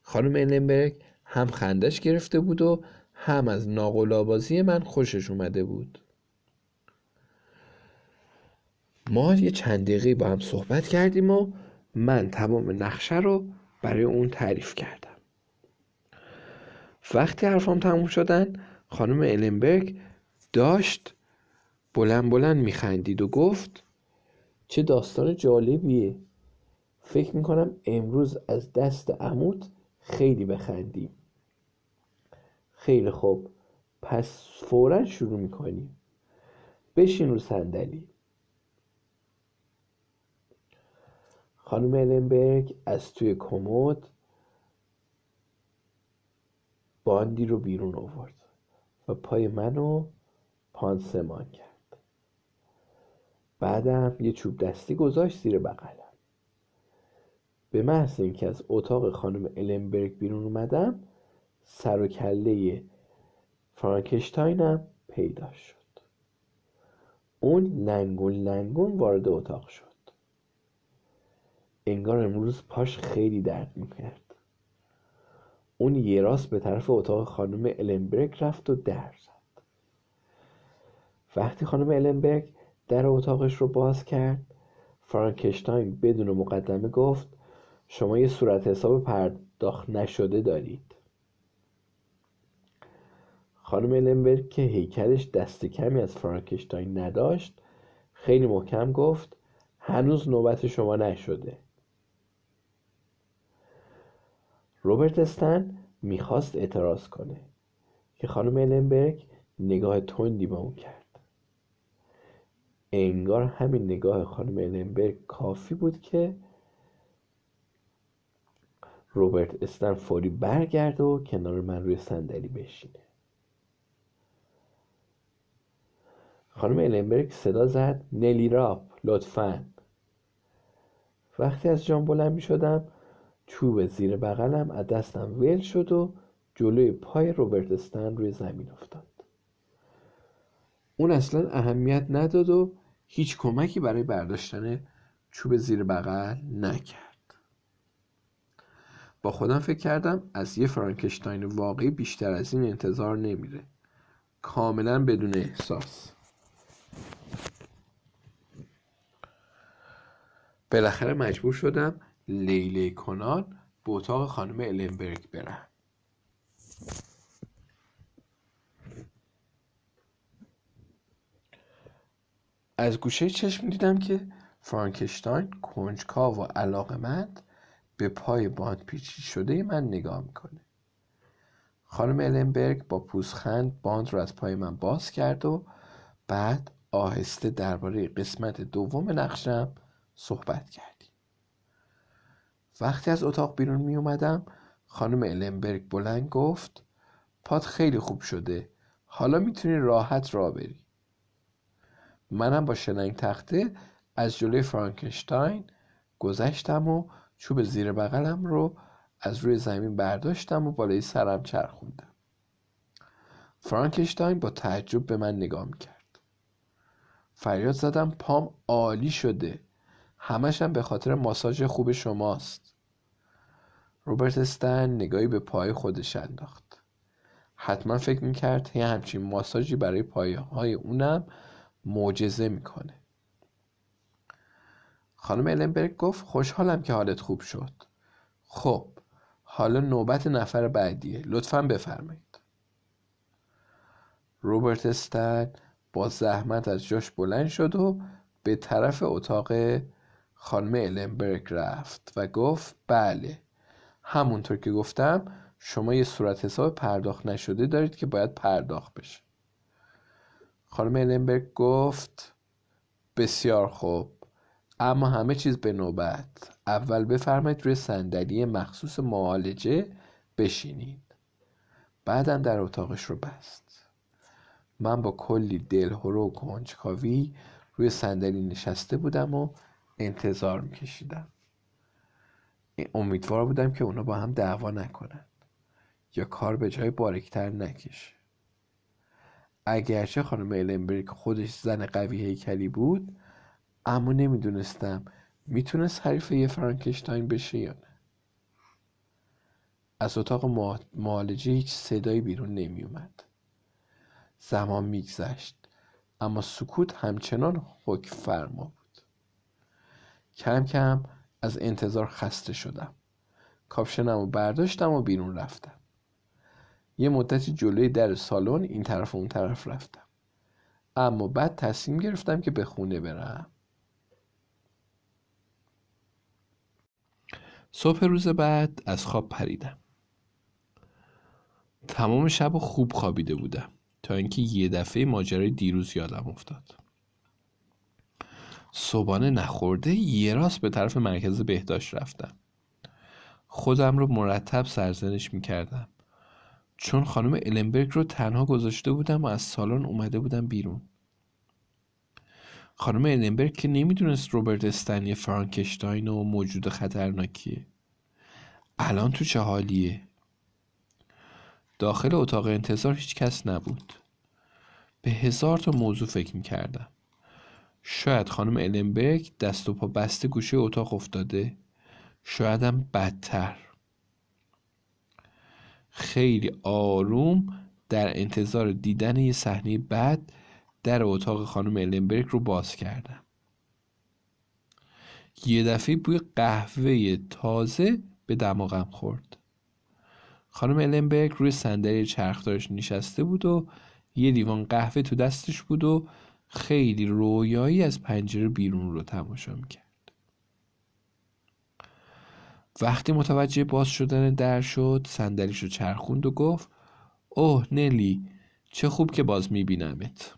خانم النبرگ هم خندش گرفته بود و هم از ناقلابازی من خوشش اومده بود. ما یه چند دقیقه با هم صحبت کردیم و من تمام نقشه رو برای اون تعریف کردم. وقتی حرفام تموم شدن خانم النبرگ داشت بلند بلند میخندید و گفت چه داستان جالبیه. فکر می‌کنم امروز از دست عموت خیلی بخندیم. خیلی خوب. پس فورا شروع می‌کنیم. بشین رو صندلی. خانم النبرگ از توی کمد باندی رو بیرون آورد و پای منو پانسمان کرد. بعدم یه چوب دستی گذاشت زیر بغلم. به محض اینکه از اتاق خانم النبرگ بیرون اومدم سر و کله فرانکشتاینم پیدا شد. اون لنگون لنگون وارد اتاق شد. انگار امروز پاش خیلی درد می‌کرد. اون یه راست به طرف اتاق خانم النبرگ رفت و در زد. وقتی خانم النبرگ در اتاقش رو باز کرد. فرانکشتاین بدون مقدمه گفت شما یه صورت حساب پرداخت نشده دارید. خانم النبرگ که هیکلش دست کمی از فرانکشتاین نداشت خیلی محکم گفت هنوز نوبت شما نشده. روبرت استن می‌خواست اعتراض کنه که خانم النبرگ نگاه تندی به اون کرد. انگار همین نگاه خانم النبرگ کافی بود که روبرت استن فوری برگرده و کنار من روی صندلی بشینه. خانم النبرگ صدا زد نلی راب لطفا. وقتی از جام بلند می شدم چوب زیر بغلم از دستم ول شد و جلوی پای روبرت استن روی زمین افتاد. اون اصلا اهمیت نداد و هیچ کمکی برای برداشتن چوب زیر بغل نکرد. با خودم فکر کردم از یه فرانکشتاین واقعی بیشتر از این انتظار نمیره. کاملا بدون احساس. بالاخره مجبور شدم لیله کنان به اتاق خانم النبرگ برم. از گوشه چشم دیدم که فرانکشتاین کنجکاو و علاقمند به پای باند پیچی شده من نگاه می‌کنه. خانم النبرگ با پوزخند باند رو از پای من باز کرد و بعد آهسته درباره قسمت دوم نقشم صحبت کردیم. وقتی از اتاق بیرون می اومدم خانم النبرگ بلند گفت پات خیلی خوب شده. حالا می‌تونی راحت را بری. منم با شلنگ تخته از جلوی فرانکشتاین گذشتم و چوب زیر بغلم رو از روی زمین برداشتم و بالای سرم چرخوندم. فرانکشتاین با تعجب به من نگاه می‌کرد. فریاد زدم پام عالی شده. همشم به خاطر ماساژ خوب شماست. روبرت استن نگاهی به پای خودش انداخت. حتما فکر می‌کرد یه همچین ماساژی برای پایه های اونم معجزه می‌کنه. خانم النبرگ گفت خوشحالم که حالت خوب شد. خب حالا نوبت نفر بعدیه. لطفا بفرمایید. روبرت استن با زحمت از جاش بلند شد و به طرف اتاق خانم النبرگ رفت و گفت بله همونطور که گفتم شما یه صورت حساب پرداخت نشده دارید که باید پرداخت بشه. خانم النبرگ گفت بسیار خوب. اما همه چیز به نوبت. اول بفرمایید روی صندلی مخصوص معالجه بشینید. بعدم در اتاقش رو بست. من با کلی دلهرو و کنجکاوی روی صندلی نشسته بودم و انتظار میکشیدم. امیدوار بودم که اونا با هم دعوا نکنن یا کار به جای باریکتر نکشه. اگرچه خانم النبرگ خودش زن قوی هیکلی بود اما نمی‌دونستم می‌تونست حریف یه فرانکشتاین بشه یا نه. از اتاق معالجه هیچ صدایی بیرون نمیومد زمان میگذشت اما سکوت همچنان حکم فرما بود. کم کم از انتظار خسته شدم. کاپشنم رو برداشتم و بیرون رفتم. یه مدتی جلوی در سالن این طرف و اون طرف رفتم. اما بعد تصمیم گرفتم که به خونه برم. صبح روز بعد از خواب پریدم. تمام شب خوب خوابیده بودم تا اینکه یه دفعه ماجرای دیروز یادم افتاد. صبحانه نخورده یه راست به طرف مرکز بهداشت رفتم. خودم رو مرتب سرزنش می‌کردم. چون خانم النبرگ رو تنها گذاشته بودم و از سالن اومده بودم بیرون. خانم النبرگ که نمی‌دونست روبرت استنی فرانکشتاین و موجود خطرناکیه. الان تو چه حالیه؟ داخل اتاق انتظار هیچ کس نبود. به هزار تا موضوع فکر می‌کردم. شاید خانم النبرگ دست و پا بسته گوشه اتاق افتاده. شایدم بدتر. خیلی آروم در انتظار دیدن یه صحنه بد در اتاق خانم النبرگ رو باز کردم. یه دفعه بوی قهوه تازه به دماغم خورد. خانم النبرگ روی صندلی چرخدارش نشسته بود و یه لیوان قهوه تو دستش بود و خیلی رویایی از پنجره بیرون رو تماشا می‌کرد. وقتی متوجه باز شدن در شد صندلیش رو چرخوند و گفت اوه نلی چه خوب که باز میبینمت.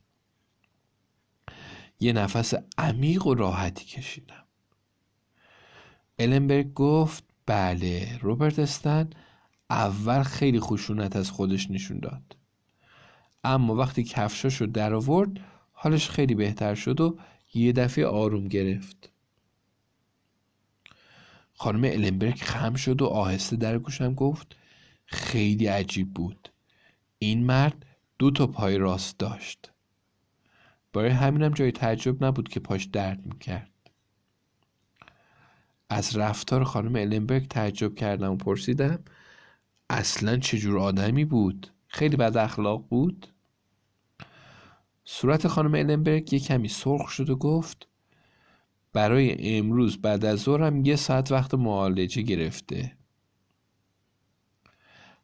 یه نفس عمیق و راحتی کشیدم. النبرگ گفت بله روبرت استن اول خیلی خشونت از خودش نشون داد. اما وقتی کفشاشو در آورد حالش خیلی بهتر شد و یه دفعه آروم گرفت. خانم النبرگ خم شد و آهسته در گوشم گفت خیلی عجیب بود. این مرد دو تا پای راست داشت. برای همینم جای تعجب نبود که پاش درد می‌کرد. از رفتار خانم النبرگ تعجب کردم و پرسیدم اصلا چجور آدمی بود؟ خیلی بد اخلاق بود؟ صورت خانم النبرگ یه کمی سرخ شد و گفت برای امروز بعد از ظهرم یه ساعت وقت معالجه گرفته.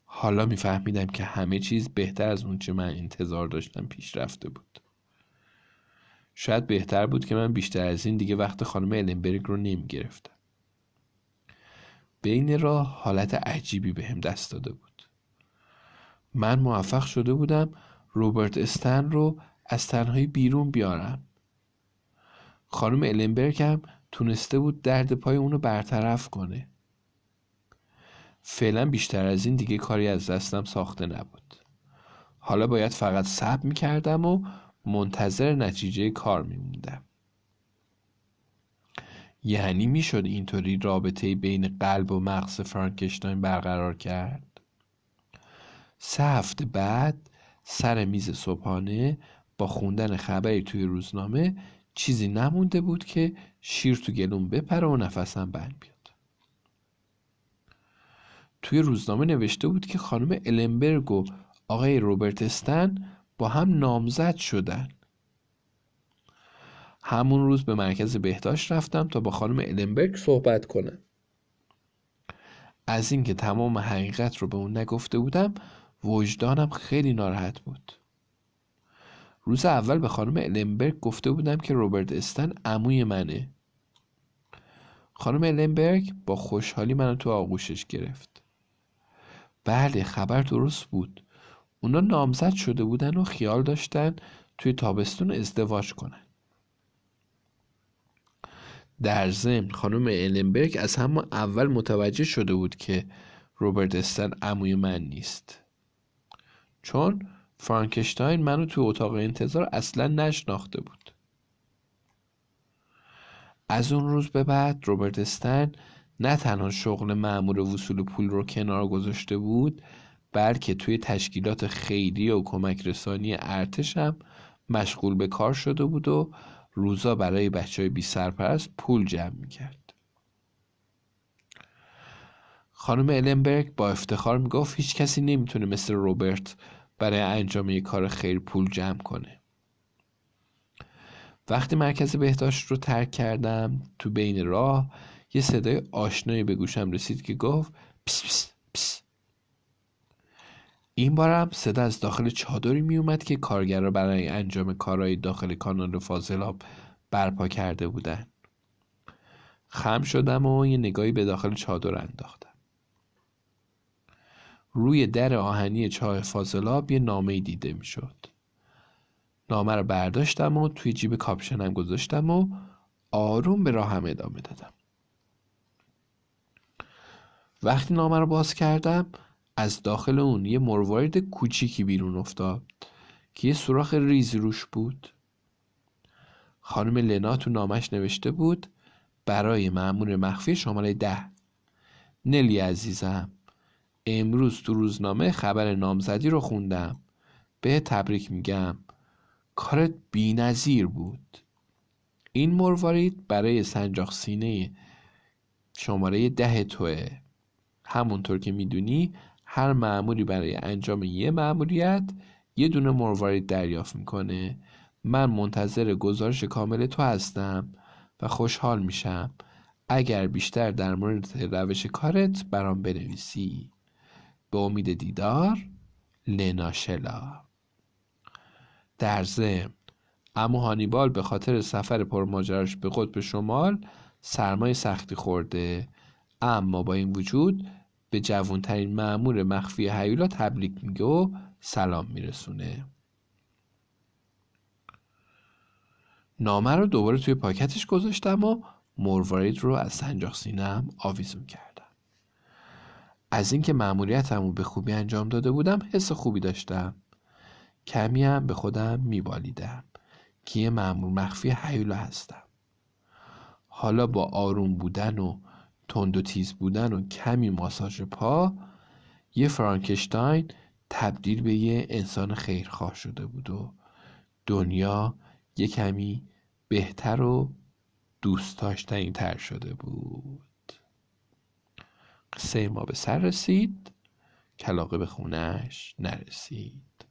حالا میفهمیدم که همه چیز بهتر از اون چه من انتظار داشتم پیش رفته بود. شاید بهتر بود که من بیشتر از این دیگه وقت خانم النبرگ رو نمی گرفتم بین راه حالت عجیبی به هم دست داده بود. من موفق شده بودم روبرت استن رو از تنهایی بیرون بیارم. خانم النبرگ هم تونسته بود درد پای اونو برطرف کنه. فعلا بیشتر از این دیگه کاری از دستم ساخته نبود. حالا باید فقط صبر می‌کردم و منتظر نتیجه کار میموندم. یعنی می‌شد اینطوری رابطه بین قلب و مغز فرانکشتاین برقرار کرد؟ سه هفته بعد سر میز صبحانه با خوندن خبری توی روزنامه چیزی نمونده بود که شیر تو گلوم بپره و نفسم بند بیاد. توی روزنامه نوشته بود که خانم النبرگ و آقای روبرت استن با هم نامزد شدن. همون روز به مرکز بهداشت رفتم تا با خانم النبرگ صحبت کنم. از اینکه تمام حقیقت رو به اون نگفته بودم وجدانم خیلی ناراحت بود. روز اول به خانم النبرگ گفته بودم که روبرت استن عموی منه. خانم النبرگ با خوشحالی منو تو آغوشش گرفت. بله خبر درست بود. اونا نامزد شده بودن و خیال داشتن توی تابستون ازدواج کنن. در ضمن خانم النبرگ از همون اول متوجه شده بود که روبرت استن عموی من نیست. چون فرانکشتاین منو تو اتاق انتظار اصلا نشناخته بود. از اون روز به بعد روبرت استن نه تنها شغل معمور وصول پول رو کنار گذاشته بود بلکه توی تشکیلات خیری و کمک رسانی ارتشم مشغول به کار شده بود و روزا برای بچه های بی سرپرست پول جمع می‌کرد. خانم النبرگ با افتخار می‌گفت هیچ کسی نمی‌تونه مثل روبرت برای انجام یک کار خیر پول جمع کنه. وقتی مرکز بهداشت رو ترک کردم تو بین راه یه صدای آشنایی به گوشم رسید که گفت پس پس پس. این بارم صدا از داخل چادری می اومد که کارگرا برای انجام کارهای داخل کانال فاضلاب برپا کرده بودن. خم شدم و یه نگاهی به داخل چادر انداختم. روی در آهنی چاه فاضلاب یه نامه دیده می‌شد. نامه رو برداشتم و توی جیب کاپشنم گذاشتم و آروم به راهم ادامه دادم. وقتی نامه رو باز کردم از داخل اون یه مروارید کوچیکی بیرون افتاد که یه سوراخ ریزی روش بود. خانم لنا تو نامش نوشته بود برای معمور مخفی شماره ده. نلی عزیزم. امروز تو روزنامه خبر نامزدی رو خوندم. به تبریک میگم. کارت بینظیر بود. این مروارید برای سنجاق سینه شماره ده توه. همونطور که می‌دونی هر معمولی برای انجام یه معمولیت یه دونه مروارید دریافت می‌کنه. من منتظر گزارش کامل تو هستم و خوشحال میشم. اگر بیشتر در مورد روش کارت برام بنویسی. به امید دیدار لناشلا در ضمن اما هانیبال به خاطر سفر پرماجراش به قطب شمال سرمای سختی خورده. اما با این وجود به جوانترین معمور مخفی هیولا تبریک میگه و سلام میرسونه. نامه رو دوباره توی پاکتش گذاشتم و مروارید رو از سنجاق سینم آویزون کردم از اینکه مأموریتم به خوبی انجام داده بودم حس خوبی داشتم. کمی هم به خودم میبالیدم. که یه مأمور مخفی حیولا هستم. حالا با آروم بودن و تند و تیز بودن و کمی ماساژ پا یه فرانکشتاین تبدیل به یه انسان خیرخواه شده بود و دنیا یه کمی بهتر و دوست داشتنی تر شده بود. قصه ما به سر رسید. کلاقه به خونش نرسید.